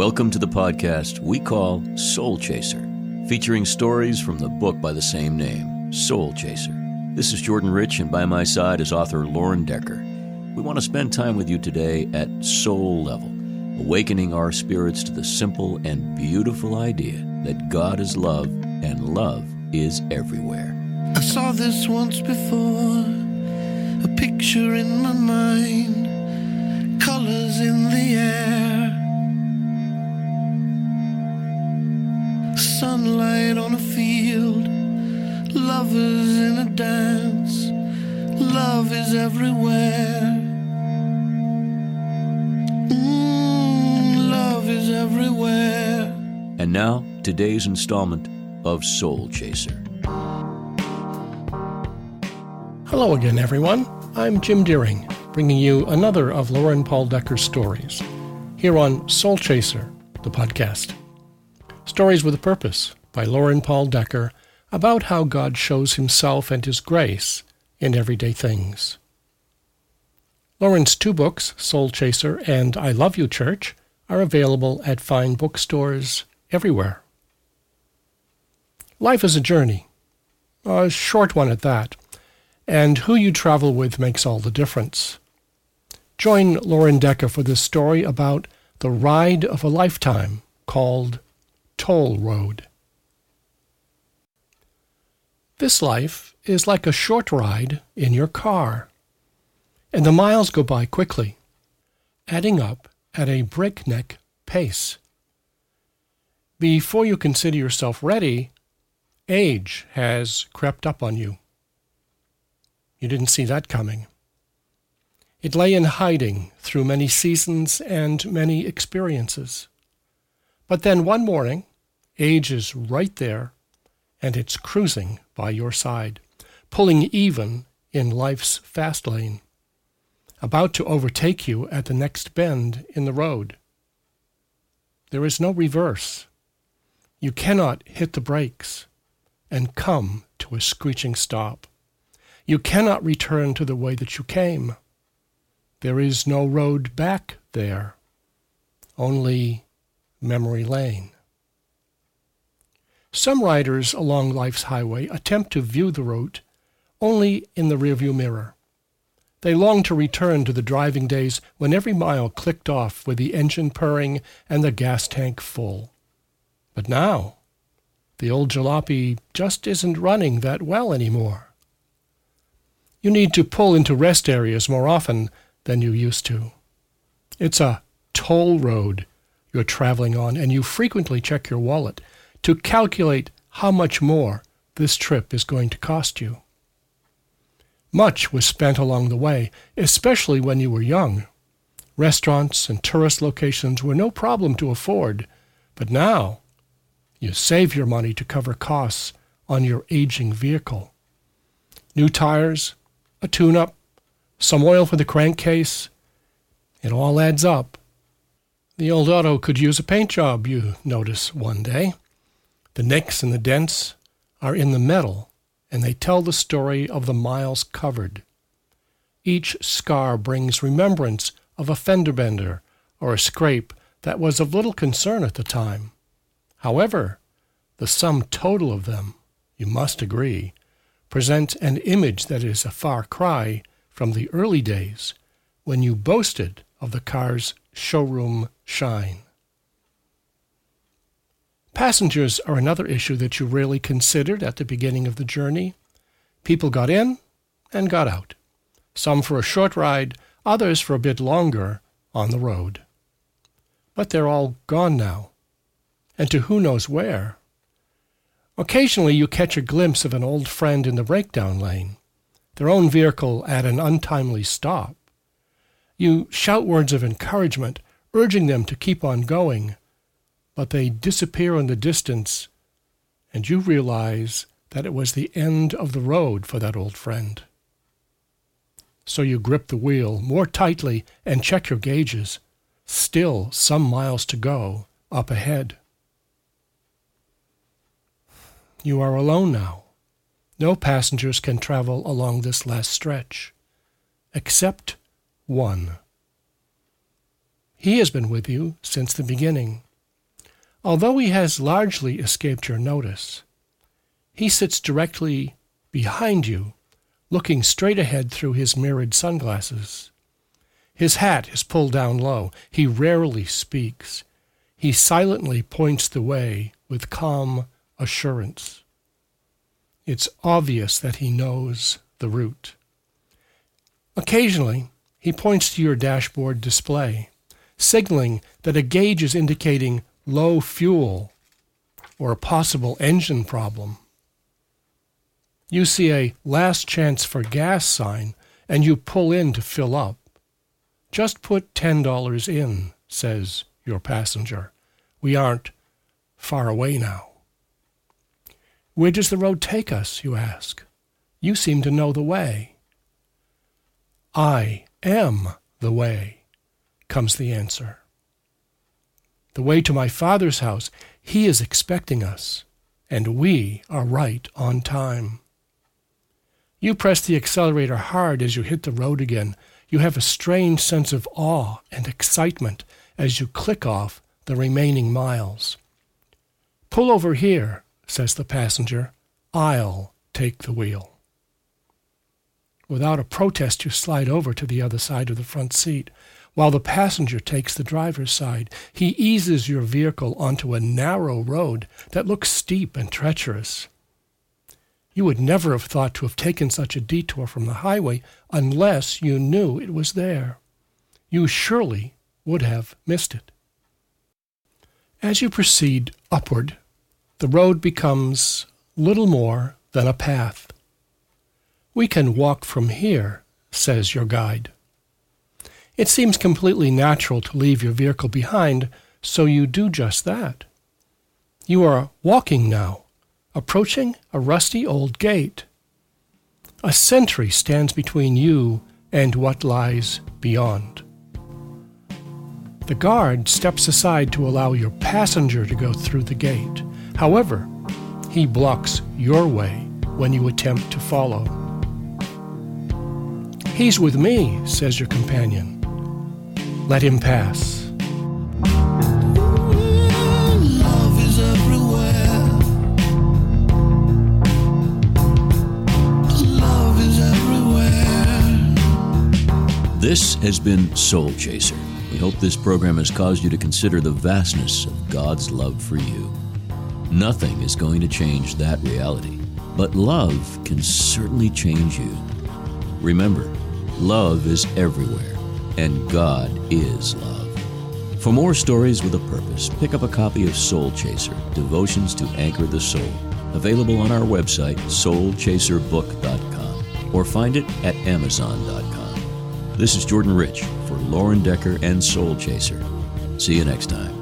Welcome to the podcast we call Soul Chaser, featuring stories from the book by the same name, Soul Chaser. This is Jordan Rich, and by my side is author Lauren Decker. We want to spend time with you today at soul level, awakening our spirits to the simple and beautiful idea that God is love and love is everywhere. I saw this once before, a picture in my mind, colors in the air. Sunlight on a field, lovers in a dance, love is everywhere. Mm, love is everywhere. And now, today's installment of Soul Chaser. Hello again, everyone. I'm Jim Deering, bringing you another of Lauren Paul Decker's stories here on Soul Chaser, the podcast. Stories with a Purpose by Lauren Paul Decker about how God shows himself and his grace in everyday things. Lauren's two books, Soul Chaser and I Love You Church, are available at fine bookstores everywhere. Life is a journey, a short one at that, and who you travel with makes all the difference. Join Lauren Decker for this story about the ride of a lifetime called Toll Road. This life is like a short ride in your car, and the miles go by quickly, adding up at a breakneck pace. Before you consider yourself ready, age has crept up on you. You didn't see that coming. It lay in hiding through many seasons and many experiences. But then one morning, Age is right there, and it's cruising by your side, pulling even in life's fast lane, about to overtake you at the next bend in the road. There is no reverse. You cannot hit the brakes and come to a screeching stop. You cannot return to the way that you came. There is no road back there, only memory lane. Some riders along life's highway attempt to view the route only in the rearview mirror. They long to return to the driving days when every mile clicked off with the engine purring and the gas tank full. But now, the old jalopy just isn't running that well anymore. You need to pull into rest areas more often than you used to. It's a toll road you're traveling on, and you frequently check your wallet to calculate how much more this trip is going to cost you. Much was spent along the way, especially when you were young. Restaurants and tourist locations were no problem to afford, but now you save your money to cover costs on your aging vehicle. New tires, a tune-up, some oil for the crankcase, it all adds up. The old auto could use a paint job, you notice one day. The nicks and the dents are in the metal, and they tell the story of the miles covered. Each scar brings remembrance of a fender bender or a scrape that was of little concern at the time. However, the sum total of them, you must agree, presents an image that is a far cry from the early days when you boasted of the car's showroom shine. Passengers are another issue that you rarely considered at the beginning of the journey. People got in and got out, some for a short ride, others for a bit longer on the road. But they're all gone now, and to who knows where. Occasionally you catch a glimpse of an old friend in the breakdown lane, their own vehicle at an untimely stop. You shout words of encouragement, urging them to keep on going, but they disappear in the distance, and you realize that it was the end of the road for that old friend. So you grip the wheel more tightly and check your gauges. Still some miles to go up ahead. You are alone now. No passengers can travel along this last stretch, except one. He has been with you since the beginning although he has largely escaped your notice. He sits directly behind you, looking straight ahead through his mirrored sunglasses. His hat is pulled down low. He rarely speaks. He silently points the way with calm assurance. It's obvious that he knows the route. Occasionally, he points to your dashboard display, signaling that a gauge is indicating low fuel or a possible engine problem. You see a last chance for gas sign and you pull in to fill up. Just put $10 in, says your passenger. We aren't far away now. Where does the road take us, you ask? You seem to know the way. I am the way, comes the answer. The way to my Father's house, He is expecting us, and we are right on time. You press the accelerator hard as you hit the road again. You have a strange sense of awe and excitement as you click off the remaining miles. Pull over here, says the passenger. I'll take the wheel. Without a protest, you slide over to the other side of the front seat, while the passenger takes the driver's side. He eases your vehicle onto a narrow road that looks steep and treacherous. You would never have thought to have taken such a detour from the highway unless you knew it was there. You surely would have missed it. As you proceed upward, the road becomes little more than a path. We can walk from here, says your guide. It seems completely natural to leave your vehicle behind, so you do just that. You are walking now, approaching a rusty old gate. A sentry stands between you and what lies beyond. The guard steps aside to allow your passenger to go through the gate. However, he blocks your way when you attempt to follow. He's with me, says your companion. Let him pass. This has been Soul Chaser. We hope this program has caused you to consider the vastness of God's love for you. Nothing is going to change that reality, but love can certainly change you. Remember, love is everywhere, and God is love. For more stories with a purpose, pick up a copy of Soul Chaser Devotions to Anchor the Soul, available on our website, soulchaserbook.com, or find it at amazon.com. This is Jordan Rich for Lauren Decker and Soul Chaser. See you next time.